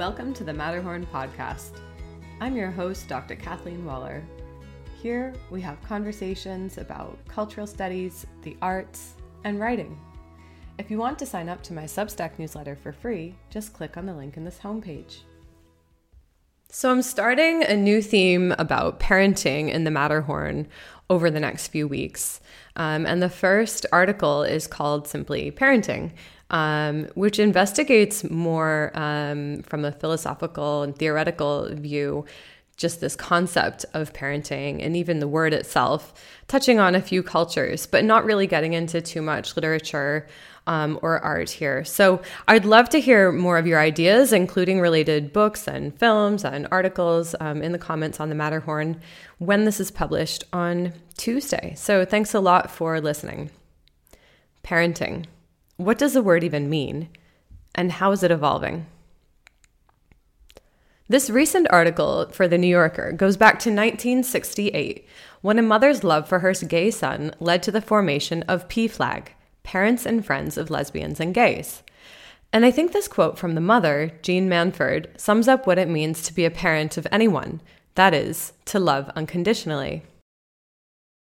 Welcome to the Matterhorn Podcast. I'm your host, Dr. Kathleen Waller. Here we have conversations about cultural studies, the arts, and writing. If you want to sign up to my Substack newsletter for free, just click on the link in this homepage. So, I'm starting a new theme about parenting in the Matterhorn over the next few weeks. Um, and the first article is called simply Parenting um, which investigates more um, from a philosophical and theoretical view just this concept of parenting and even the word itself, touching on a few cultures, but not really getting into too much literature um, or art here. So I'd love to hear more of your ideas, including related books and films and articles um, in the comments on the Matterhorn when this is published on Tuesday. So thanks a lot for listening. Parenting. What does the word even mean? And how is it evolving? This recent article for The New Yorker goes back to 1968, when a mother's love for her gay son led to the formation of PFLAG, Parents and Friends of Lesbians and Gays. And I think this quote from the mother, Jean Manford, sums up what it means to be a parent of anyone that is, to love unconditionally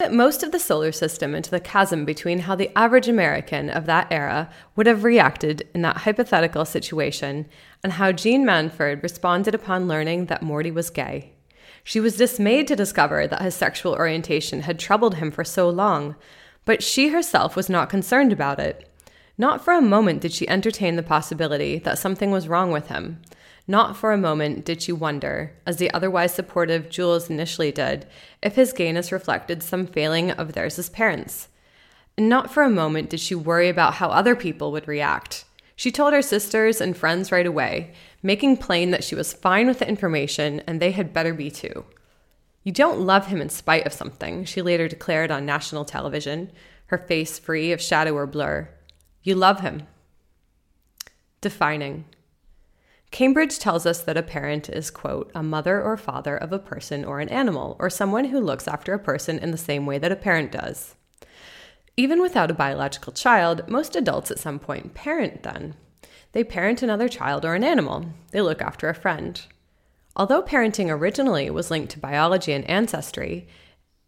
most of the solar system into the chasm between how the average American of that era would have reacted in that hypothetical situation and how Jean Manford responded upon learning that Morty was gay. She was dismayed to discover that his sexual orientation had troubled him for so long, but she herself was not concerned about it. Not for a moment did she entertain the possibility that something was wrong with him. Not for a moment did she wonder, as the otherwise supportive Jules initially did, if his gayness reflected some failing of theirs as parents. And not for a moment did she worry about how other people would react. She told her sisters and friends right away, making plain that she was fine with the information and they had better be too. You don't love him in spite of something, she later declared on national television, her face free of shadow or blur. You love him. Defining. Cambridge tells us that a parent is, quote, a mother or father of a person or an animal, or someone who looks after a person in the same way that a parent does. Even without a biological child, most adults at some point parent then. They parent another child or an animal, they look after a friend. Although parenting originally was linked to biology and ancestry,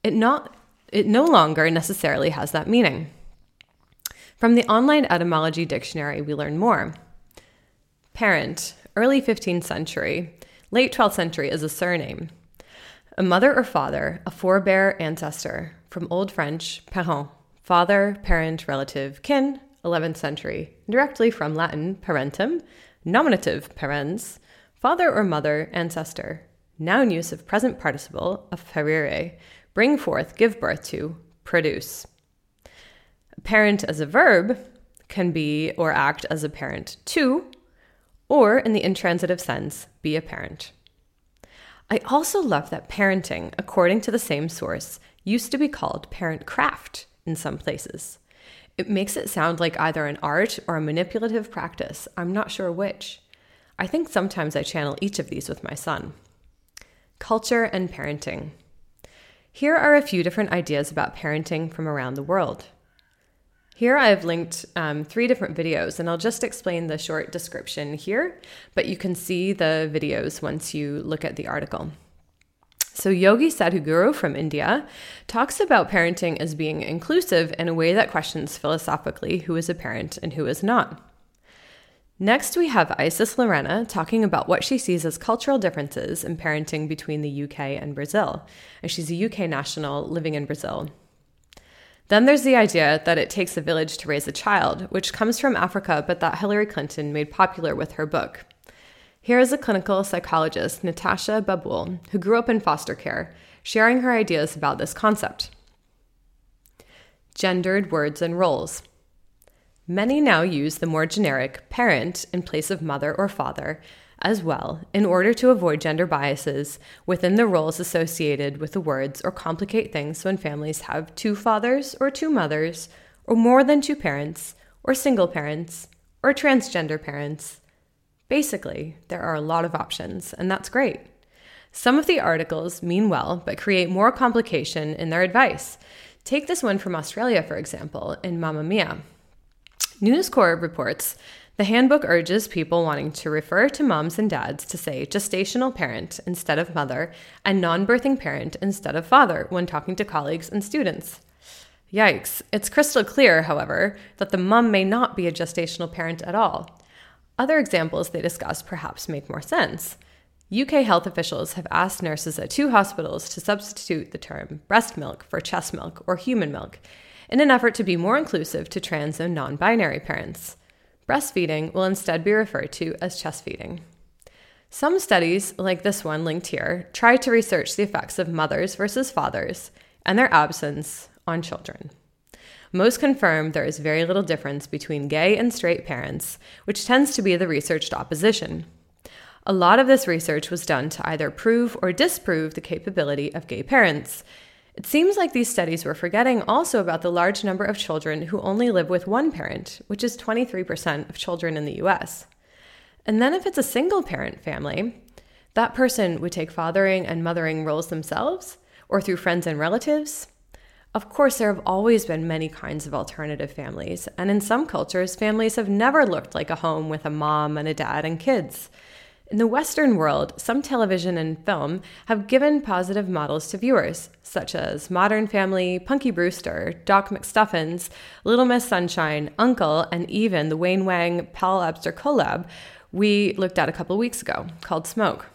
it, not, it no longer necessarily has that meaning. From the online etymology dictionary, we learn more. Parent, early 15th century, late 12th century is a surname. A mother or father, a forebear ancestor, from Old French, parent, father, parent, relative, kin, 11th century, directly from Latin parentum, nominative parens, father or mother, ancestor, noun use of present participle of parire, bring forth, give birth to, produce. Parent as a verb can be or act as a parent to or in the intransitive sense, be a parent. I also love that parenting, according to the same source, used to be called parent craft in some places. It makes it sound like either an art or a manipulative practice. I'm not sure which. I think sometimes I channel each of these with my son. Culture and parenting. Here are a few different ideas about parenting from around the world. Here I've linked um, three different videos, and I'll just explain the short description here, but you can see the videos once you look at the article. So, Yogi Sadhguru from India talks about parenting as being inclusive in a way that questions philosophically who is a parent and who is not. Next, we have Isis Lorena talking about what she sees as cultural differences in parenting between the UK and Brazil. And she's a UK national living in Brazil. Then there's the idea that it takes a village to raise a child, which comes from Africa but that Hillary Clinton made popular with her book. Here is a clinical psychologist, Natasha Babul, who grew up in foster care, sharing her ideas about this concept. Gendered words and roles. Many now use the more generic parent in place of mother or father as well in order to avoid gender biases within the roles associated with the words or complicate things when families have two fathers or two mothers, or more than two parents, or single parents, or transgender parents. Basically, there are a lot of options, and that's great. Some of the articles mean well, but create more complication in their advice. Take this one from Australia, for example, in Mamamia. News Corp reports The handbook urges people wanting to refer to moms and dads to say gestational parent instead of mother and non birthing parent instead of father when talking to colleagues and students. Yikes. It's crystal clear, however, that the mum may not be a gestational parent at all. Other examples they discuss perhaps make more sense. UK health officials have asked nurses at two hospitals to substitute the term breast milk for chest milk or human milk in an effort to be more inclusive to trans and non binary parents. Breastfeeding will instead be referred to as chest feeding. Some studies, like this one linked here, try to research the effects of mothers versus fathers and their absence on children. Most confirm there is very little difference between gay and straight parents, which tends to be the researched opposition. A lot of this research was done to either prove or disprove the capability of gay parents. It seems like these studies were forgetting also about the large number of children who only live with one parent, which is 23% of children in the US. And then if it's a single parent family, that person would take fathering and mothering roles themselves or through friends and relatives. Of course, there have always been many kinds of alternative families, and in some cultures, families have never looked like a home with a mom and a dad and kids. In the Western world, some television and film have given positive models to viewers, such as Modern Family, Punky Brewster, Doc McStuffins, Little Miss Sunshine, Uncle, and even the Wayne Wang Paul Auster collab we looked at a couple weeks ago called Smoke.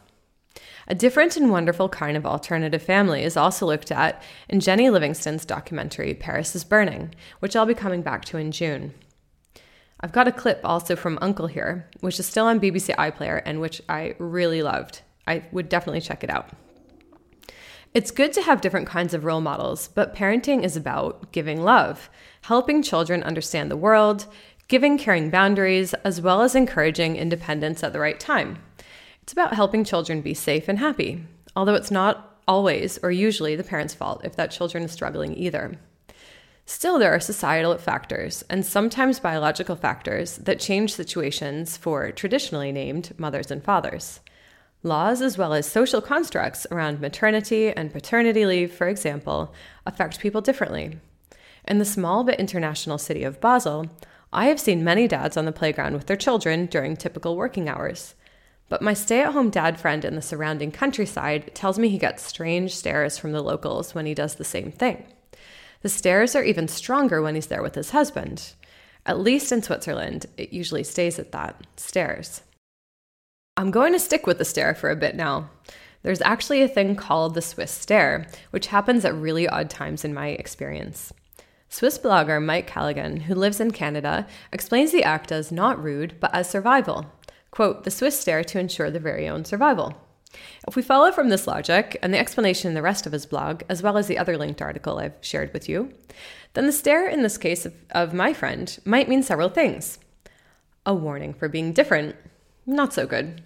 A different and wonderful kind of alternative family is also looked at in Jennie Livingston's documentary Paris is Burning, which I'll be coming back to in June. I've got a clip also from Uncle here, which is still on BBC iPlayer and which I really loved. I would definitely check it out. It's good to have different kinds of role models, but parenting is about giving love, helping children understand the world, giving caring boundaries, as well as encouraging independence at the right time. It's about helping children be safe and happy, although it's not always or usually the parent's fault if that children is struggling either. Still, there are societal factors and sometimes biological factors that change situations for traditionally named mothers and fathers. Laws, as well as social constructs around maternity and paternity leave, for example, affect people differently. In the small but international city of Basel, I have seen many dads on the playground with their children during typical working hours. But my stay at home dad friend in the surrounding countryside tells me he gets strange stares from the locals when he does the same thing. The stares are even stronger when he's there with his husband. At least in Switzerland, it usually stays at that stares. I'm going to stick with the stare for a bit now. There's actually a thing called the Swiss stare, which happens at really odd times in my experience. Swiss blogger Mike Callaghan, who lives in Canada, explains the act as not rude, but as survival quote, the Swiss stare to ensure their very own survival. If we follow from this logic and the explanation in the rest of his blog, as well as the other linked article I've shared with you, then the stare in this case of, of my friend might mean several things. A warning for being different, not so good.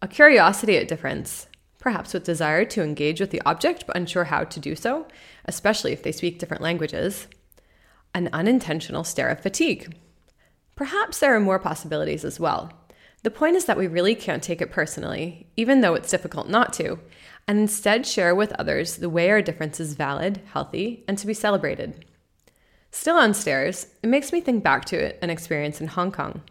A curiosity at difference, perhaps with desire to engage with the object but unsure how to do so, especially if they speak different languages. An unintentional stare of fatigue. Perhaps there are more possibilities as well. The point is that we really can't take it personally, even though it's difficult not to, and instead share with others the way our difference is valid, healthy, and to be celebrated. Still on stares, it makes me think back to an experience in Hong Kong.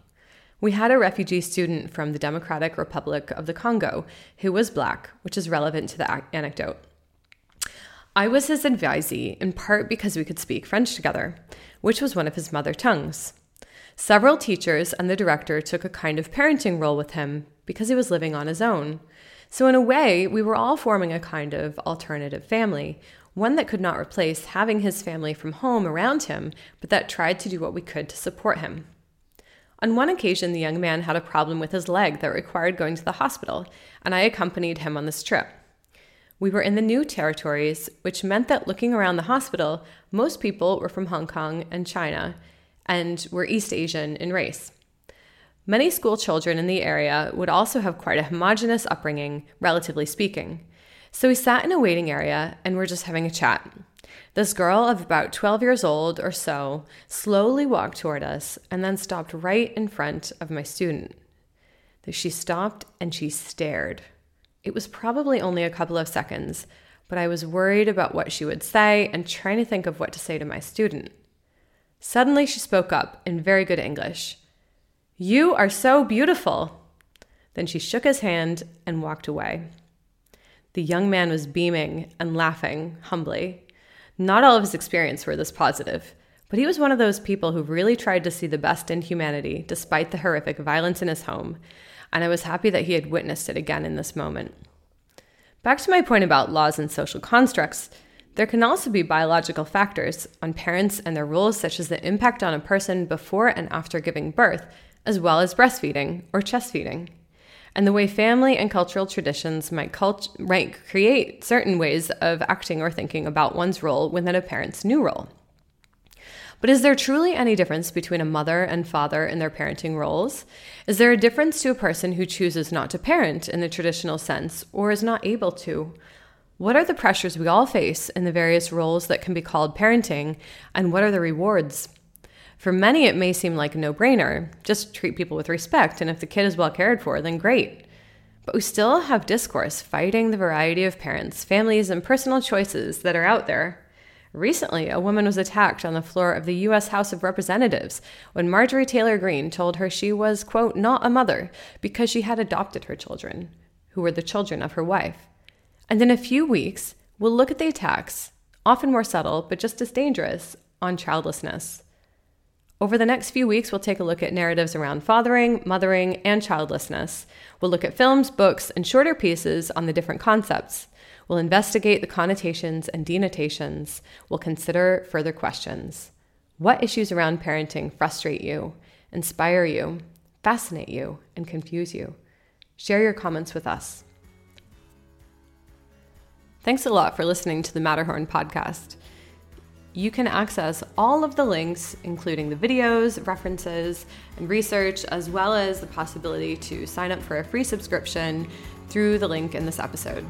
We had a refugee student from the Democratic Republic of the Congo who was black, which is relevant to the anecdote. I was his advisee in part because we could speak French together, which was one of his mother tongues. Several teachers and the director took a kind of parenting role with him because he was living on his own. So, in a way, we were all forming a kind of alternative family, one that could not replace having his family from home around him, but that tried to do what we could to support him. On one occasion, the young man had a problem with his leg that required going to the hospital, and I accompanied him on this trip. We were in the new territories, which meant that looking around the hospital, most people were from Hong Kong and China, and were East Asian in race. Many school children in the area would also have quite a homogenous upbringing, relatively speaking. So we sat in a waiting area and were just having a chat. This girl of about 12 years old or so slowly walked toward us and then stopped right in front of my student. She stopped and she stared. It was probably only a couple of seconds, but I was worried about what she would say and trying to think of what to say to my student. Suddenly, she spoke up in very good English. You are so beautiful. Then she shook his hand and walked away. The young man was beaming and laughing humbly. Not all of his experience were this positive, but he was one of those people who really tried to see the best in humanity despite the horrific violence in his home, and I was happy that he had witnessed it again in this moment. Back to my point about laws and social constructs, there can also be biological factors on parents and their roles, such as the impact on a person before and after giving birth, as well as breastfeeding or chest feeding, and the way family and cultural traditions might, cult- might create certain ways of acting or thinking about one's role within a parent's new role. But is there truly any difference between a mother and father in their parenting roles? Is there a difference to a person who chooses not to parent in the traditional sense or is not able to? What are the pressures we all face in the various roles that can be called parenting, and what are the rewards? For many, it may seem like a no brainer just treat people with respect, and if the kid is well cared for, then great. But we still have discourse fighting the variety of parents, families, and personal choices that are out there. Recently, a woman was attacked on the floor of the U.S. House of Representatives when Marjorie Taylor Greene told her she was, quote, not a mother because she had adopted her children, who were the children of her wife. And in a few weeks, we'll look at the attacks, often more subtle but just as dangerous, on childlessness. Over the next few weeks, we'll take a look at narratives around fathering, mothering, and childlessness. We'll look at films, books, and shorter pieces on the different concepts. We'll investigate the connotations and denotations. We'll consider further questions. What issues around parenting frustrate you, inspire you, fascinate you, and confuse you? Share your comments with us. Thanks a lot for listening to the Matterhorn podcast. You can access all of the links, including the videos, references, and research, as well as the possibility to sign up for a free subscription through the link in this episode.